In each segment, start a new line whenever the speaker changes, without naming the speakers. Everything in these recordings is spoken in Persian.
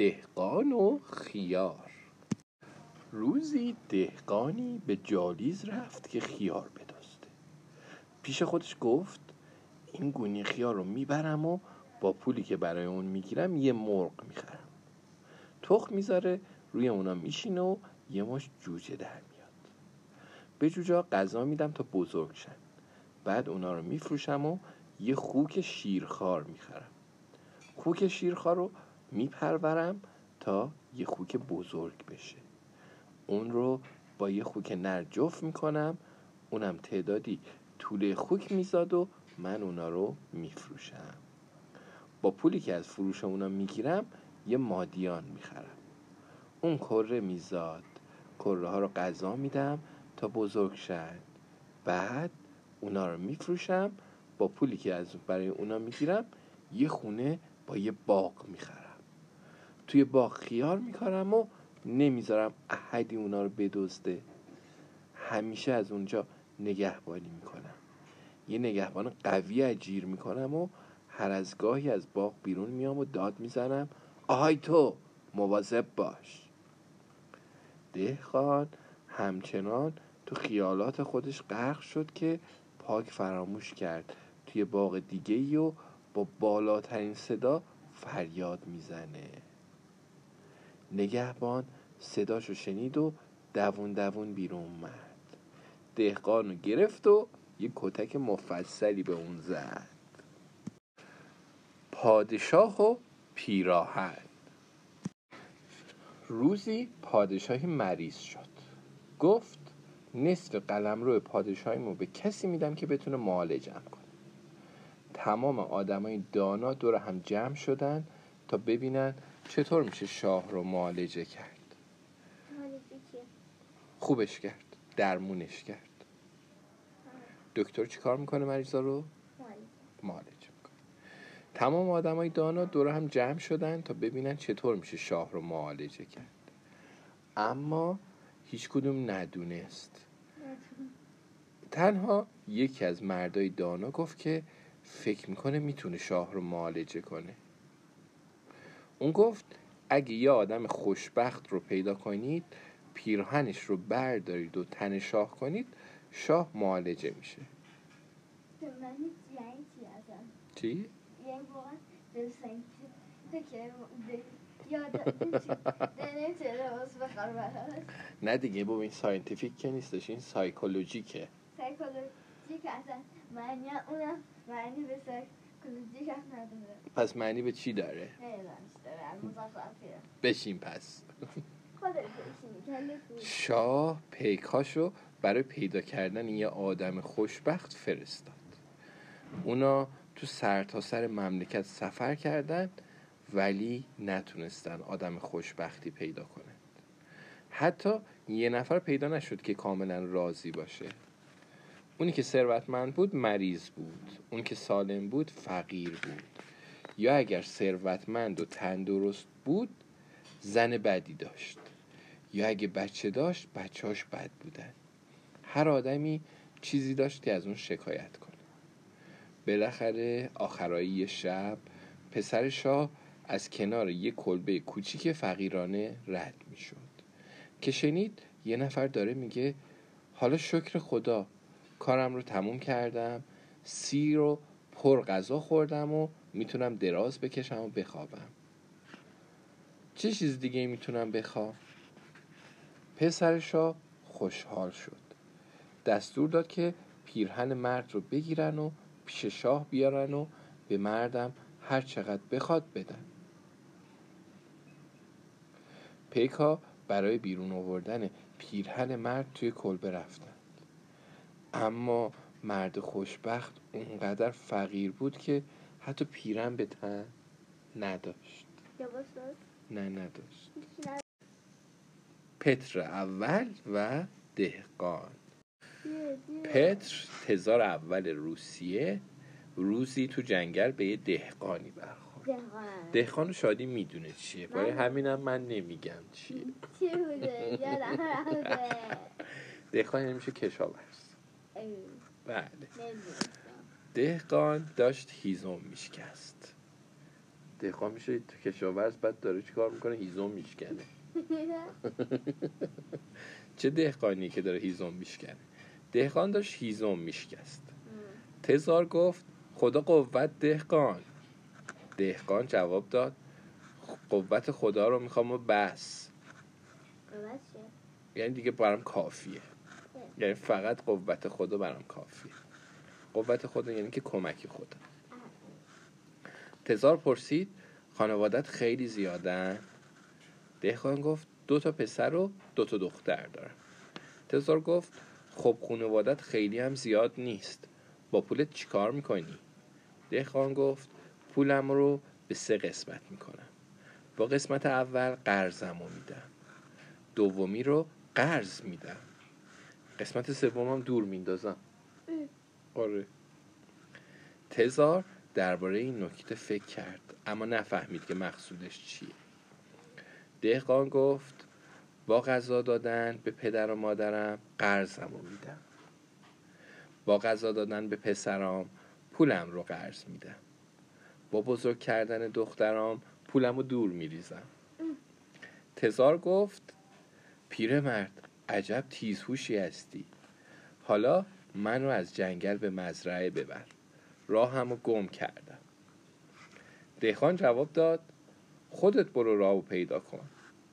دهقان و خیار. روزی دهقانی به جالیز رفت که خیار بدزده. پیش خودش گفت این گونی خیار رو می‌برم و با پولی که برای اون می‌گیرم یه مرغ می‌خرم. تخم می‌ذاره روی اونا میشینه و یه مش جوجه در میاد. به جوجه غذا میدم تا بزرگ شن. بعد اونا رو میفروشم و یه خوک شیرخوار می‌خرم. خوک شیرخوار رو میپرورم تا یه خوک بزرگ بشه. اون رو با یه خوک نر جفت می‌کنم اونم تعدادی طول خوک میزاد و من اونا رو میفروشم. با پولی که از فروش اونا می‌گیرم یه مادیان می‌خرم. اون کره میزاد. کره ها رو غذا میدم تا بزرگ شن. بعد اونا رو میفروشم با پولی که از برای اونا می‌گیرم یه خونه با یه باغ می‌خرم. توی باغ خیار میکارم و نمی‌ذارم احدی اونا رو بدزده. همیشه از اونجا نگهبانی می‌کنم. یه نگهبان قوی اجیر می‌کنم و هر از گاهی از باغ بیرون میام و داد می‌زنم. آهای تو مواظب باش. دهخان همچنان تو خیالات خودش غرق شد که پاک فراموش کرد. توی باغ دیگه ای و با بالاترین صدا فریاد می‌زنه. نگهبان صداشو شنید و دوون دوون بیرون اومد. دهقان رو گرفت و یه کتک مفصلی به اون زد. پادشاه و پیراهن. روزی پادشاهی مریض شد. گفت نصف قلم رو پادشاهیمو به کسی میدم که بتونه معالجم کنه. تمام آدمای دانا دور هم جمع شدن تا ببینن چطور میشه شاه رو معالجه کرد؟ خوبش کرد درمونش کرد. دکتر چیکار می‌کنه مریضا رو؟ معالجه. می‌کنه. تمام آدمای دانا دور هم جمع شدن تا ببینن چطور میشه شاه رو معالجه کرد. اما هیچ کدوم ندونست. تنها یکی از مردای دانا گفت که فکر می‌کنه می‌تونه شاه رو معالجه کنه. اون گفت اگه یه آدم خوشبخت رو پیدا کنید پیرهنش رو بردارید و تن شاه کنید شاه معالجه میشه. چی؟ نه دیگه ببین scientific که نیستش این psychologic
ه. psychologic اصلا. معنی اونم معنی به نداره.
پس معنی به چی داره؟ بشین پس. شاه پیکاشو برای پیدا کردن یه آدم خوشبخت فرستاد. اونا تو سرتاسر سر مملکت سفر کردن ولی نتونستن آدم خوشبختی پیدا کنند حتی یه نفر پیدا نشد که کاملا راضی باشه. اونی که ثروتمند بود مریض بود. اون که سالم بود فقیر بود. یا اگر ثروتمند و تندرست بود زن بدی داشت. یا اگه بچه داشت بچهاش بد بودن. هر آدمی چیزی داشت که از اون شکایت کنه. بالاخره آخرایی شب پسر شاه از کنار یه کلبه کوچیک فقیرانه رد می شد که شنید یه نفر داره میگه حالا شکر خدا کارم رو تموم کردم سی رو پر غذا خوردم و می‌تونم دراز بکشم و بخوابم. چه چیز دیگه می‌تونم بخوام پسر شاه خوشحال شد. دستور داد که پیرهن مرد رو بگیرن و پیش شاه بیارن و به مردم هر چقدر بخواد بدن. پیکا برای بیرون آوردن پیرهن مرد توی کلبه رفتند اما مرد خوشبخت اونقدر فقیر بود که حتی پیرن به تن نداشت. نه نداشت. پتر اول و دهقان. پتر تزار اول روسیه روزی تو جنگل به یه دهقانی برخورد. دهقان. شادی می‌دونه چیه. برای همینم من نمیگم چیه. دهقان یعنی میشه کشاورز. بله. دهقان داشت هیزم میشکست. دهقان میشه تو کشاورز بعد داره چی کار می‌کنه؟ هیزم میشکنه. چه دهقانی که داره هیزم میشکنه؟ دهقان داشت هیزم میشکست. تزار گفت خدا قوت دهقان. دهقان جواب داد قوت خدا رو می‌خوام و بس؟ یعنی دیگه برام کافیه. یعنی فقط قوت خدا برام کافیه قوت خدا یعنی که کمکی خدا تزار پرسید خانوادت خیلی زیادن دهقان گفت دو تا پسر و دو تا دختر دارم. تزار گفت خب خانوادت خیلی هم زیاد نیست. با پولت چیکار می‌کنی؟ دهقان گفت پولم رو به سه قسمت می‌کنم. با قسمت اول قرضم رو میدم. دومی رو قرض میدم. قسمت سومم دور میندازم. آره. تزار درباره این نکته فکر کرد اما نفهمید که مقصودش چیه. دهقان گفت با غذا دادن به پدر و مادرم قرضم رو میدم. با غذا دادن به پسرام پولم رو قرض میدم. با بزرگ کردن دخترام پولم رو دور میریزم. تزار گفت پیرمرد عجب تیزهوشی هستی. حالا من رو از جنگل به مزرعه ببر. راهم رو گم کردم. دهقان جواب داد خودت برو راهو پیدا کن.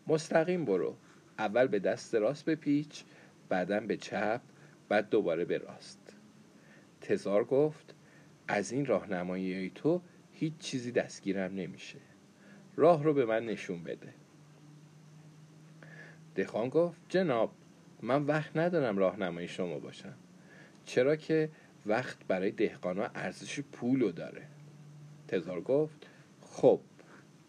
مستقیم برو. اول به دست راست بپیچ بعدا به چپ بعد دوباره به راست. تزار گفت از این راهنمایی تو هیچ چیزی دستگیرم نمیشه. راه رو به من نشون بده. دهقان گفت جناب من وقت ندارم راهنمای شما باشم. چرا که وقت برای دهقانا ارزش پولو داره. تزار گفت خب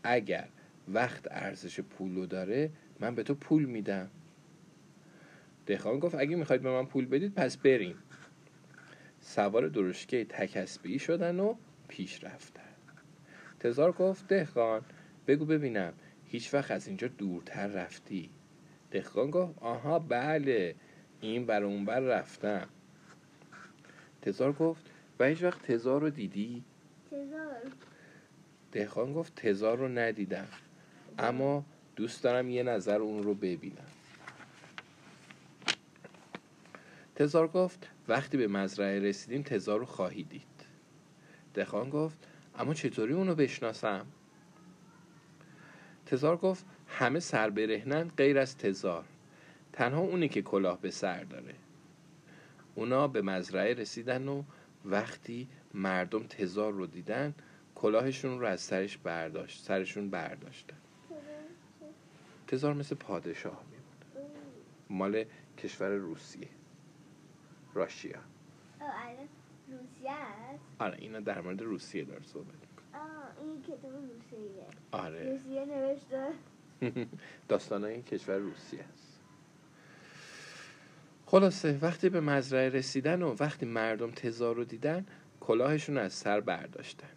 اگر وقت ارزش پولو داره من به تو پول میدم. دهقان گفت اگه می‌خواید به من پول بدید پس بریم. سوار درشکه تکسبی شدن و پیش رفتن. تزار گفت دهقان بگو ببینم هیچ وقت از اینجا دورتر رفتی؟ دهقان گفت آها بله این بر اون بر رفتم. تزار گفت و هیچ وقت تزار رو دیدی؟
تزار.
دهقان گفت تزار رو ندیدم اما دوست دارم یه نظر اون رو ببینم. تزار گفت وقتی به مزرعه رسیدیم تزار رو خواهی دید. دهقان گفت اما چطوری اونو بشناسم؟ تزار گفت همه سر برهنن غیر از تزار. تنها اونی که کلاه به سر داره. اونا به مزرعه رسیدن و وقتی مردم تزار رو دیدن کلاهشون رو از سرش برداشت سرشون برداشتن. تزار مثل پادشاه میمونه. مال کشور روسیه. راشیا.
روسیه
آره اینا در مورد روسیه داره صحبت
آه این کتاب روسیه.
آره.
روسیه نوشته.
داستان این کشور روسیه است. خلاصه وقتی به مزرعه رسیدن و وقتی مردم تزار رو دیدن کلاهشون از سر برداشتن.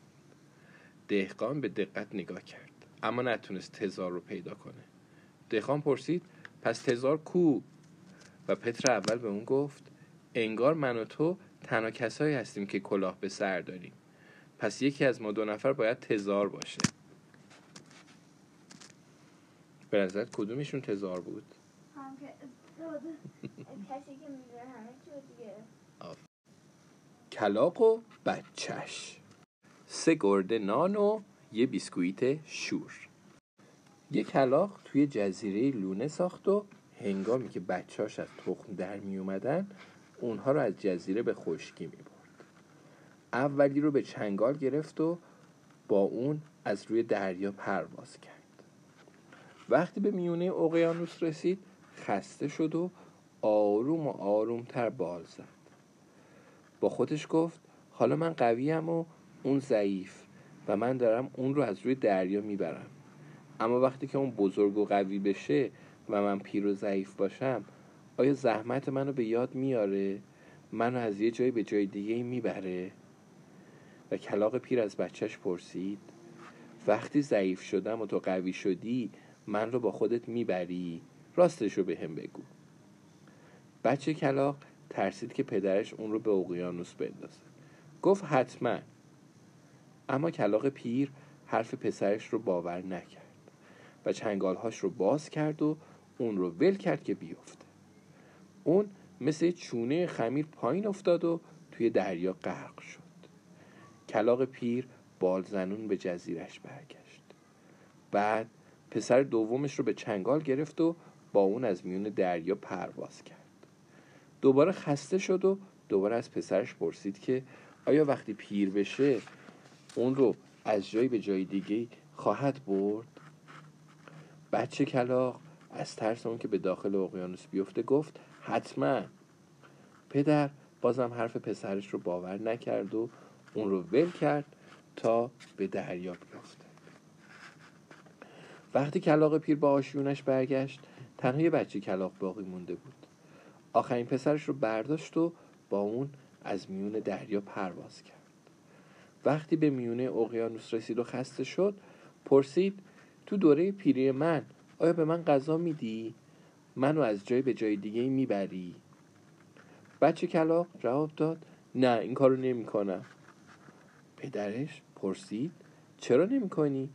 دهقان به دقت نگاه کرد اما نتونست تزار رو پیدا کنه. دهقان پرسید پس تزار کو؟ و پتر اول به اون گفت انگار من و تو تنها کسایی هستیم که کلاه به سر داریم. پس یکی از ما دو نفر باید تزار باشه. به نظرت کدومشون تزار بود؟
هم که کسی که می‌دونه همه دیگه
کلاق و بچهش. سه گرده نان و یه بیسکویت شور. یه کلاق توی جزیره لونه ساخت و هنگامی که بچهاش از تخم در می اومدن اونها رو از جزیره به خشکی می برد اولی رو به چنگال گرفت و با اون از روی دریا پرواز کرد. وقتی به میونه اقیانوس رسید خسته شد و آروم و آرومتر بال زد. با خودش گفت حالا من قویم و اون ضعیف و من دارم اون رو از روی دریا می‌برم. اما وقتی که اون بزرگ و قوی بشه و من پیر و ضعیف باشم آیا زحمت منو به یاد میاره؟ منو از یه جایی به جای دیگه می‌بره؟ و کلاق پیر از بچهش پرسید وقتی ضعیف شدم و تو قوی شدی من رو با خودت می‌بری. راستش رو به هم بگو. بچه کلاق ترسید که پدرش اون رو به اقیانوس بندازه. گفت حتما. اما کلاق پیر حرف پسرش رو باور نکرد و چنگالهاش رو باز کرد و اون رو ول کرد که بیفته. اون مثل چونه خمیر پایین افتاد و توی دریا غرق شد. کلاق پیر بالزنون به جزیرش برگشت. بعد پسر دومش رو به چنگال گرفت و با اون از میون دریا پرواز کرد. دوباره خسته شد و دوباره از پسرش پرسید که آیا وقتی پیر بشه اون رو از جایی به جای دیگه خواهد برد؟ بچه کلاق از ترس اون که به داخل اقیانوس بیفته گفت حتما. پدر بازم حرف پسرش رو باور نکرد و اون رو ول کرد تا به دریا بیفته. وقتی کلاق پیر با آشیونش برگشت تنها یه بچه کلاق باقی مونده بود آخرین پسرش رو برداشت و با اون از میون دریا پرواز کرد وقتی به میونه اقیانوس رسید و خسته شد پرسید تو دوره پیری من آیا به من غذا میدی؟ منو از جای به جای دیگه می‌بری؟ بچه کلاق جواب داد نه این کارو نمی کنم پدرش پرسید چرا نمی کنی؟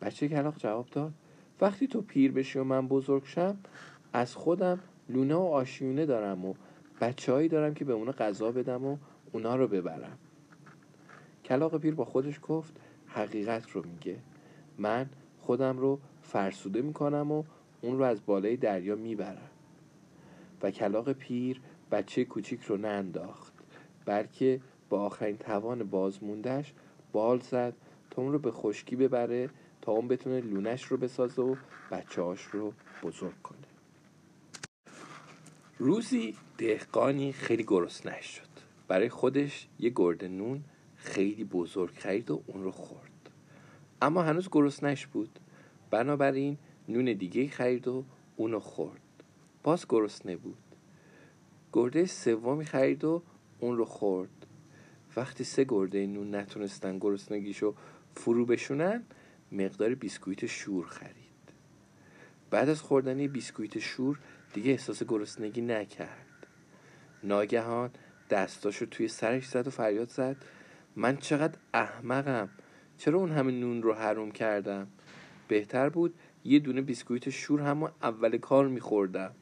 بچه کلاق جواب داد. وقتی تو پیر بشی و من بزرگ شم از خودم لونه و آشیونه دارم و بچه دارم که به اونا غذا بدم و اونا رو ببرم. کلاق پیر با خودش گفت حقیقت رو میگه. من خودم رو فرسوده می‌کنم و اون رو از بالای دریا می‌برم. و کلاق پیر بچه کوچیک رو ننداخت بلکه با آخرین توان بازموندش بال زد تا اون رو به خشکی ببره اون بتونه لونش رو بسازه و بچه رو بزرگ کنه. روزی دهقانی خیلی گرسنه شد. برای خودش یه گرده نون خیلی بزرگ خرید و اون رو خورد. اما هنوز گرسنش بود. بنابراین نون دیگه خرید و اونو خورد. باز گرسنه بود. گرده سومی خرید و اون رو خورد. وقتی سه گرده نون نتونستن گرسنگیشو فرو بشونن مقدار بیسکویت شور خرید. بعد از خوردن بیسکویت شور دیگه احساس گرسنگی نکرد. ناگهان دستاشو توی سرش زد و فریاد زد. من چقدر احمقم. چرا اون همه نون رو حروم کردم؟ بهتر بود یه دونه بیسکویت شور همون اول کار میخوردم.